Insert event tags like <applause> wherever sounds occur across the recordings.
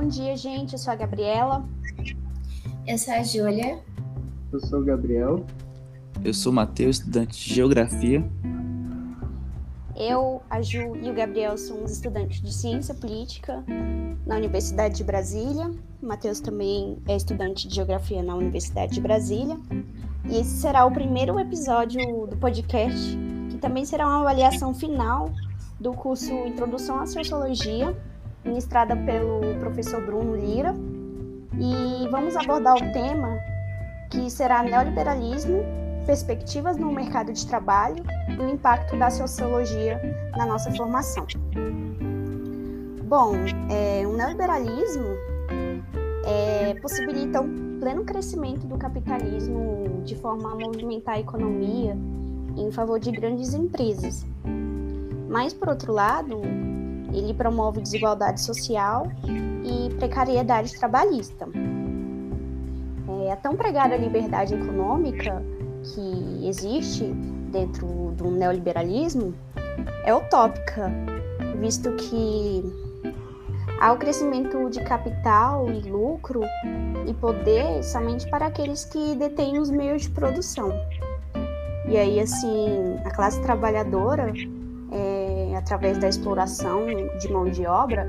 Bom dia, gente. Eu sou a Gabriela. Eu sou a Júlia. Eu sou o Gabriel. Eu sou o Matheus, estudante de Geografia. Eu, a Ju e o Gabriel somos estudantes de Ciência Política na Universidade de Brasília. O Matheus também é estudante de Geografia na Universidade de Brasília. E esse será o primeiro episódio do podcast, que também será uma avaliação final do curso Introdução à Sociologia, ministrada pelo professor Bruno Lira. E vamos abordar o tema que será neoliberalismo, perspectivas no mercado de trabalho e o impacto da sociologia na nossa formação. Bom, é, o neoliberalismo é, possibilita um pleno crescimento do capitalismo de forma a movimentar a economia em favor de grandes empresas. Mas, por outro lado, ele promove desigualdade social e precariedade trabalhista. É, a tão pregada liberdade econômica que existe dentro do neoliberalismo é utópica, visto que há o crescimento de capital e lucro e poder somente para aqueles que detêm os meios de produção. E aí, assim, a classe trabalhadora é, através da exploração de mão de obra,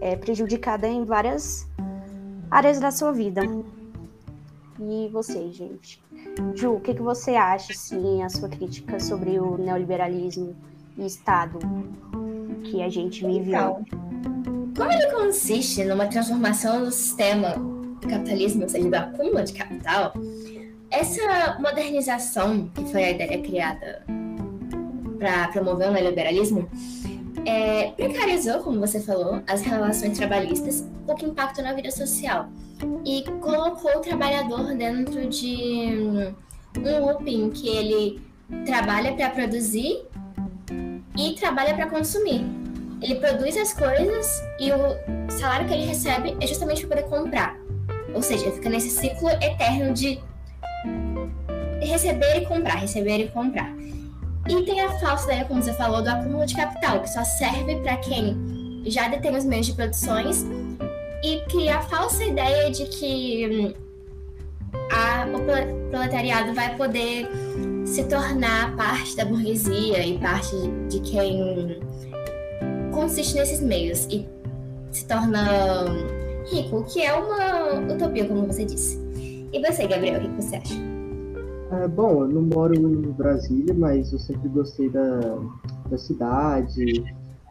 é prejudicada em várias áreas da sua vida. E você, gente? Ju, o que, que você acha, sim, a sua crítica sobre o neoliberalismo e Estado que a gente vive? Então, como ele consiste numa transformação do sistema do capitalismo, ou seja, do acúmulo de capital, essa modernização, que foi a ideia criada para promover o neoliberalismo, é, precarizou, como você falou, as relações trabalhistas, com que impacto na vida social e colocou o trabalhador dentro de um looping que ele trabalha para produzir e trabalha para consumir. Ele produz as coisas e o salário que ele recebe é justamente para poder comprar. Ou seja, fica nesse ciclo eterno de receber e comprar, receber e comprar. E tem a falsa ideia, como você falou, do acúmulo de capital, que só serve para quem já detém os meios de produções e cria a falsa ideia de que hum, a, o proletariado vai poder se tornar parte da burguesia e parte de quem consiste nesses meios e se torna rico, o que é uma utopia, como você disse. E você, Gabriel, o que você acha? É, bom, eu não moro em Brasília, mas eu sempre gostei da, da cidade,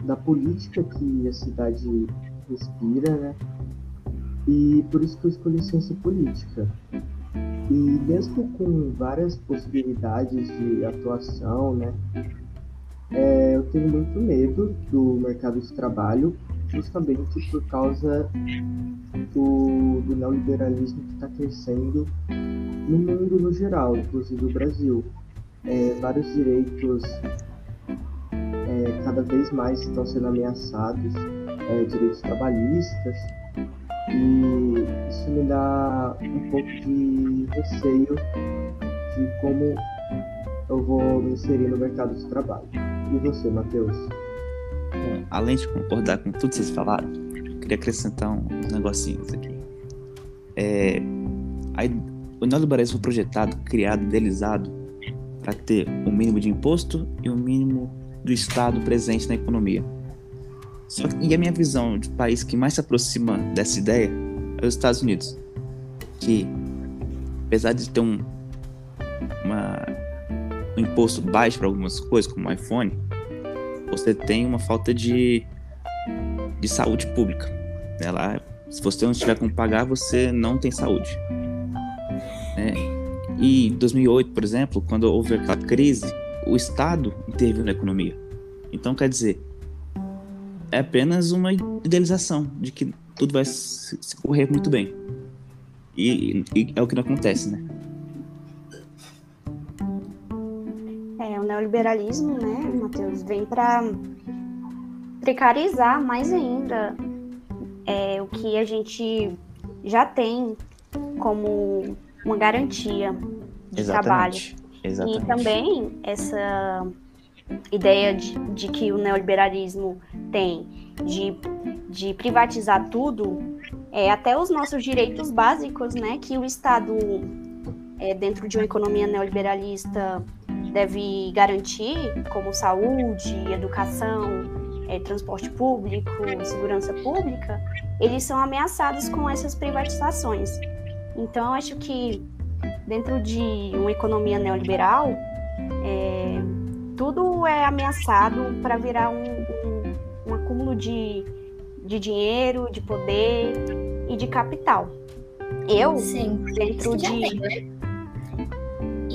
da política que a cidade respira, né? E por isso que eu escolhi ciência política. E mesmo com várias possibilidades de atuação, né? É, eu tenho muito medo do mercado de trabalho, justamente por causa do, do neoliberalismo que está crescendo no mundo no geral, inclusive o Brasil. É, vários direitos é, cada vez mais estão sendo ameaçados, é, direitos trabalhistas, e isso me dá um pouco de receio de como eu vou me inserir no mercado de trabalho. E você, Matheus? Além de concordar com tudo que vocês falaram, queria acrescentar uns negocinhos aqui. É, a, o neoliberalismo projetado, criado, idealizado para ter o um mínimo de imposto e o um mínimo do Estado presente na economia. Só que, e a minha visão de país que mais se aproxima dessa ideia é os Estados Unidos, que apesar de ter um, uma, um imposto baixo para algumas coisas, como o iPhone, você tem uma falta de, de saúde pública. Né? Lá, se você não tiver como pagar, você não tem saúde. Né? E em 2008, por exemplo, quando houve aquela crise, o Estado interviu na economia. Então, quer dizer, é apenas uma idealização de que tudo vai se correr muito bem. E, e, é o que não acontece, né? Neoliberalismo, né, Matheus, vem para precarizar mais ainda é, o que a gente já tem como uma garantia de Exatamente. trabalho. Exatamente. E também essa ideia de, de que o neoliberalismo tem de, de privatizar tudo, é, até os nossos direitos básicos, né, que o Estado, é, dentro de uma economia neoliberalista, deve garantir, como saúde, educação, é, transporte público, segurança pública, eles são ameaçados com essas privatizações. Então, acho que dentro de uma economia neoliberal, é, tudo é ameaçado para virar um, um, um acúmulo de, de dinheiro, de poder e de capital. Eu, Sim, dentro de. tem, né?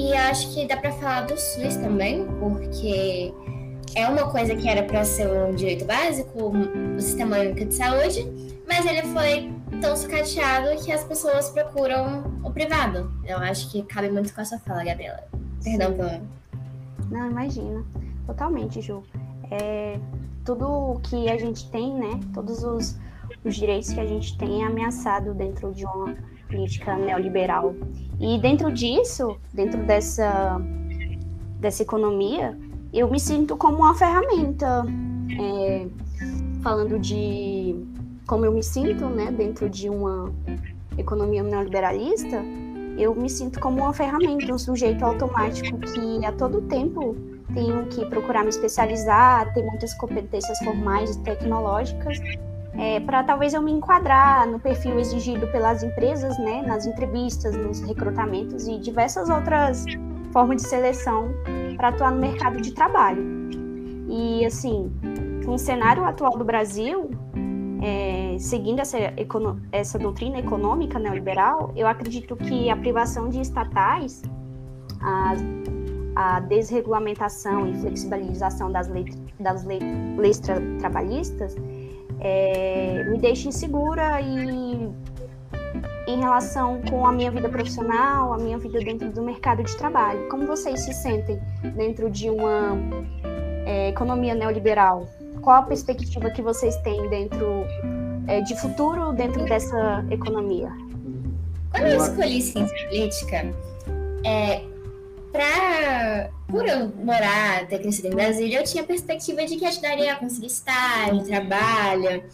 E acho que dá para falar do SUS também, porque é uma coisa que era para ser um direito básico, o Sistema Único de Saúde, mas ele foi tão sucateado que as pessoas procuram o privado. Eu acho que cabe muito com a sua fala, Gabriela. Perdão pela. Não, imagina. Totalmente, Ju. É, tudo que a gente tem, né? Todos os, os direitos que a gente tem é ameaçado dentro de uma política neoliberal. E dentro disso, dentro dessa, dessa economia, eu me sinto como uma ferramenta. É, falando de como eu me sinto, né, dentro de uma economia neoliberalista, eu me sinto como uma ferramenta, um sujeito automático que a todo tempo tenho que procurar me especializar, ter muitas competências formais e tecnológicas, é, para talvez eu me enquadrar no perfil exigido pelas empresas, né, nas entrevistas, nos recrutamentos e diversas outras formas de seleção para atuar no mercado de trabalho. E assim, com o cenário atual do Brasil, é, seguindo essa, essa doutrina econômica neoliberal, eu acredito que a privação de estatais, a, a desregulamentação e flexibilização das, leis, das leis, leis tra, trabalhistas é, me deixa insegura e em relação com a minha vida profissional, a minha vida dentro do mercado de trabalho. Como vocês se sentem dentro de uma é, economia neoliberal? qual a perspectiva que vocês têm dentro é, de futuro dentro dessa economia? Quando eu escolhi ciência política, é, pra, por eu morar, ter crescido em Brasília, eu tinha a perspectiva de que ajudaria a conseguir estágio, trabalho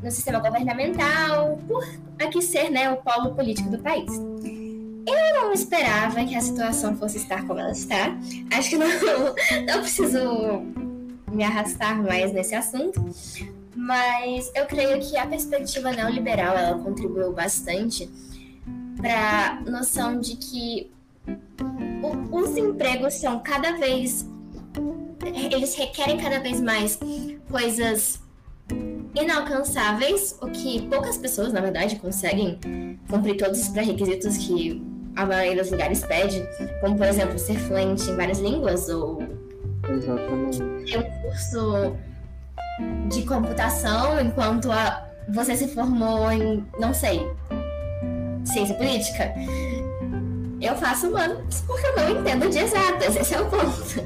no sistema governamental, por aqui ser né, o polo político do país. Eu não esperava que a situação fosse estar como ela está. Acho que não, <laughs> não preciso me arrastar mais nesse assunto, mas eu creio que a perspectiva neoliberal ela contribuiu bastante para noção de que o, os empregos são cada vez eles requerem cada vez mais coisas inalcançáveis, o que poucas pessoas, na verdade, conseguem cumprir todos os pré-requisitos que a maioria dos lugares pede, como por exemplo ser fluente em várias línguas ou Exatamente. Tem um curso de computação enquanto a, você se formou em, não sei, ciência política. Eu faço humanos porque eu não entendo de exatas, esse é o ponto.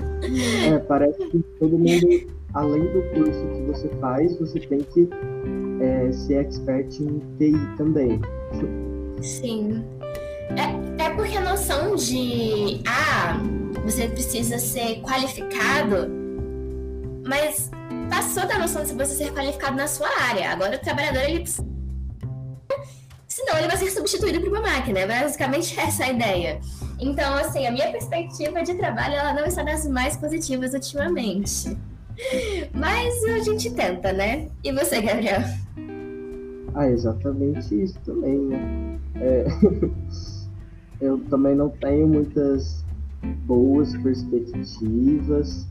É, parece que todo mundo, além do curso que você faz, você tem que é, ser expert em TI também. Sim. É, é porque a noção de. Ah, você precisa ser qualificado, mas passou da noção de você ser qualificado na sua área. Agora o trabalhador ele precisa senão ele vai ser substituído por uma máquina. É basicamente <laughs> essa a ideia. Então, assim, a minha perspectiva de trabalho ela não está das mais positivas ultimamente. <laughs> Mas a gente tenta, né? E você, Gabriel? Ah, exatamente isso também, né? É... <laughs> eu também não tenho muitas boas perspectivas,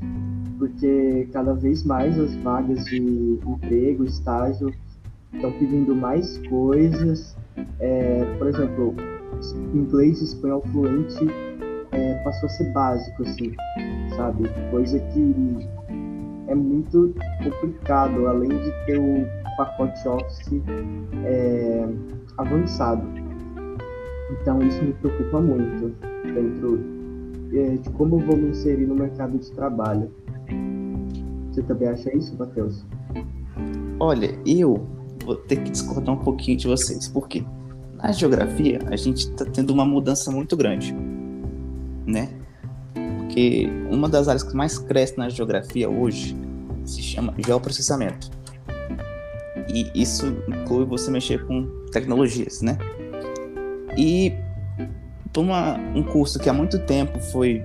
porque cada vez mais as vagas de emprego, estágio, estão pedindo mais coisas. É, por exemplo, inglês e espanhol fluente é, passou a ser básico, assim, sabe? Coisa que é muito complicado, além de ter o pacote Office é, avançado. Então isso me preocupa muito dentro é, de como vou me inserir no mercado de trabalho. Você também acha isso, Matheus? Olha, eu vou ter que discordar um pouquinho de vocês. Por quê? Na geografia, a gente está tendo uma mudança muito grande, né? porque uma das áreas que mais cresce na geografia hoje se chama geoprocessamento. E isso inclui você mexer com tecnologias, né? E por uma, um curso que há muito tempo foi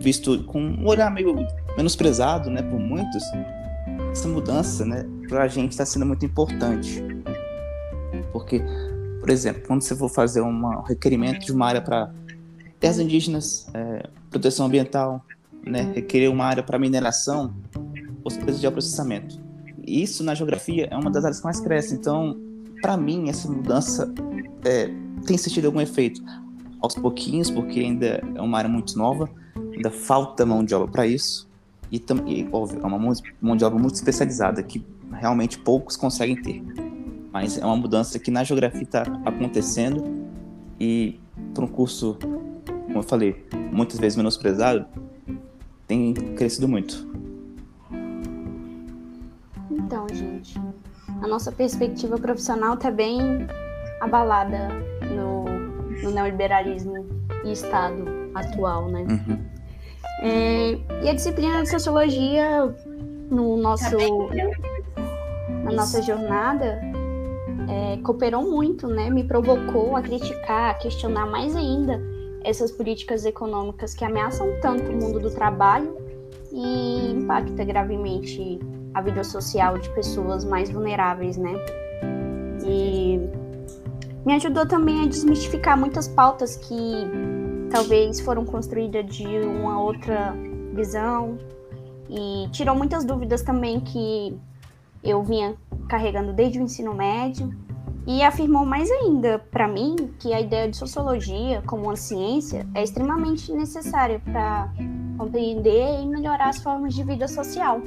visto com um olhar meio menosprezado, né, por muitos, essa mudança, né, para a gente está sendo muito importante. Porque, por exemplo, quando você for fazer um requerimento de uma área para terras indígenas, é, proteção ambiental, né, requerer uma área para mineração, você precisa de processamento. Isso na geografia é uma das áreas que mais cresce. Então, para mim, essa mudança é, tem sentido algum efeito. Aos pouquinhos, porque ainda é uma área muito nova, ainda falta mão de obra para isso. E, e óbvio, é uma mão de obra muito especializada que realmente poucos conseguem ter. Mas é uma mudança que na geografia está acontecendo e para um curso, como eu falei, muitas vezes menosprezado, tem crescido muito. Então, gente, a nossa perspectiva profissional está bem abalada no, no neoliberalismo e Estado atual, né? Uhum. É, e a disciplina de sociologia no nosso na nossa jornada é, cooperou muito, né? Me provocou a criticar, a questionar mais ainda essas políticas econômicas que ameaçam tanto o mundo do trabalho e impacta gravemente a vida social de pessoas mais vulneráveis, né? E me ajudou também a desmistificar muitas pautas que talvez foram construídas de uma outra visão e tirou muitas dúvidas também que eu vinha carregando desde o ensino médio e afirmou mais ainda para mim que a ideia de sociologia como uma ciência é extremamente necessária para compreender e melhorar as formas de vida social.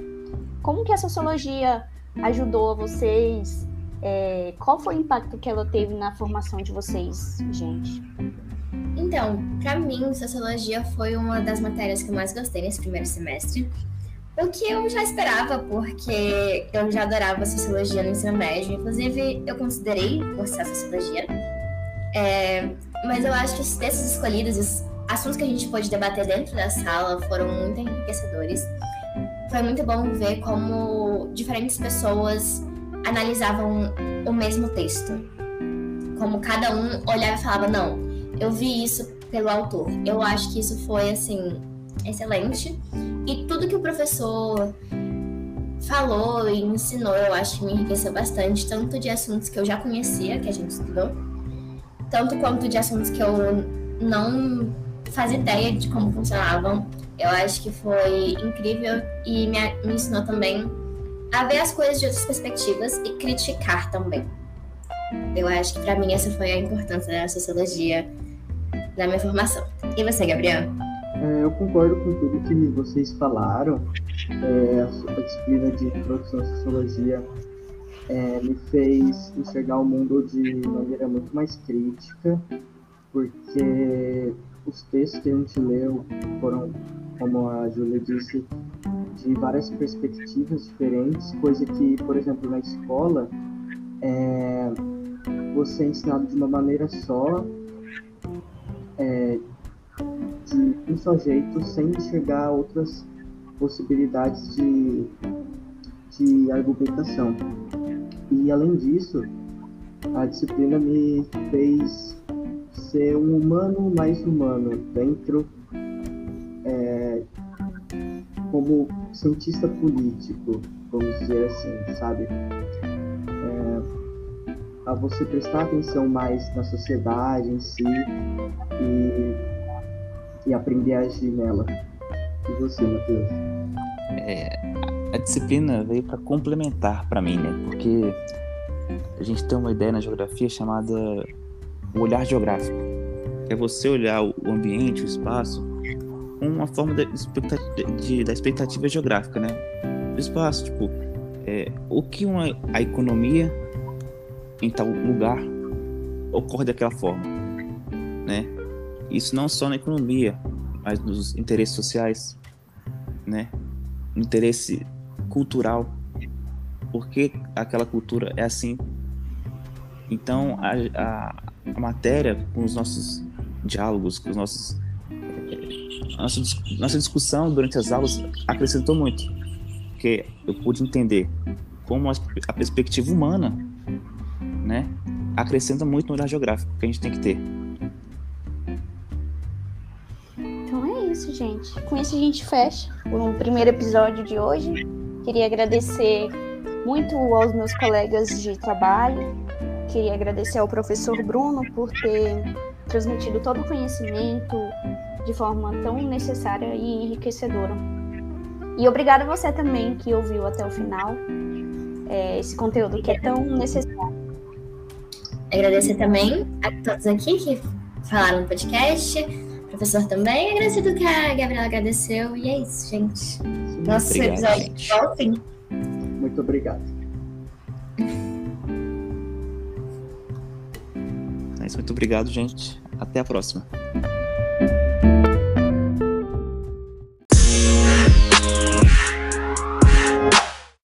Como que a sociologia ajudou vocês? É, qual foi o impacto que ela teve na formação de vocês, gente? Então, para mim, sociologia foi uma das matérias que eu mais gostei nesse primeiro semestre. O que eu já esperava, porque eu já adorava sociologia no ensino médio. Inclusive, eu considerei cursar sociologia. É, mas eu acho que os textos escolhidos, os assuntos que a gente pôde debater dentro da sala foram muito enriquecedores. Foi muito bom ver como diferentes pessoas analisavam o mesmo texto. Como cada um olhava e falava: Não, eu vi isso pelo autor. Eu acho que isso foi, assim, excelente. E tudo que o professor falou e ensinou, eu acho que me enriqueceu bastante, tanto de assuntos que eu já conhecia, que a gente estudou, tanto quanto de assuntos que eu não fazia ideia de como funcionavam. Eu acho que foi incrível e me, me ensinou também a ver as coisas de outras perspectivas e criticar também. Eu acho que para mim essa foi a importância da sociologia na minha formação. E você, Gabriel? É, eu concordo com tudo que vocês falaram. É, a, disciplina de introdução à sociologia é, me fez enxergar o mundo de maneira muito mais crítica, porque os textos que a gente leu foram, como a Júlia disse, de várias perspectivas diferentes, coisa que, por exemplo, na escola, é, você é ensinado de uma maneira só, é, de um só jeito, sem enxergar outras possibilidades de, de argumentação. E além disso, a disciplina me fez ser um humano mais humano dentro é, como cientista político, vamos dizer assim, sabe? É, a você prestar atenção mais na sociedade em si e, e aprender a agir nela. E você, Matheus? É, a disciplina veio para complementar para mim, né? Porque a gente tem uma ideia na geografia chamada o olhar geográfico. É você olhar o ambiente, o espaço, com uma forma de, de, da expectativa geográfica, né? O espaço, tipo, é, o que uma, a economia em tal lugar ocorre daquela forma, né? Isso não só na economia, mas nos interesses sociais, né? Interesse cultural, porque aquela cultura é assim. Então a, a, a matéria com os nossos diálogos, com os nossos nossa, dis- nossa discussão durante as aulas acrescentou muito, porque eu pude entender como a perspectiva humana, né, acrescenta muito no olhar geográfico que a gente tem que ter. Então é isso, gente. Com isso a gente fecha o primeiro episódio de hoje. Queria agradecer muito aos meus colegas de trabalho. Queria agradecer ao professor Bruno por ter transmitido todo o conhecimento de forma tão necessária e enriquecedora. E obrigada a você também que ouviu até o final é, esse conteúdo que é tão necessário. Agradecer também a todos aqui que falaram no podcast, professor também. Agradecer do que a Gabriela agradeceu. E é isso, gente. Sim, Nosso Obrigado, episódio gente. chegou ao fim. Muito obrigado. É isso, muito obrigado, gente. Até a próxima.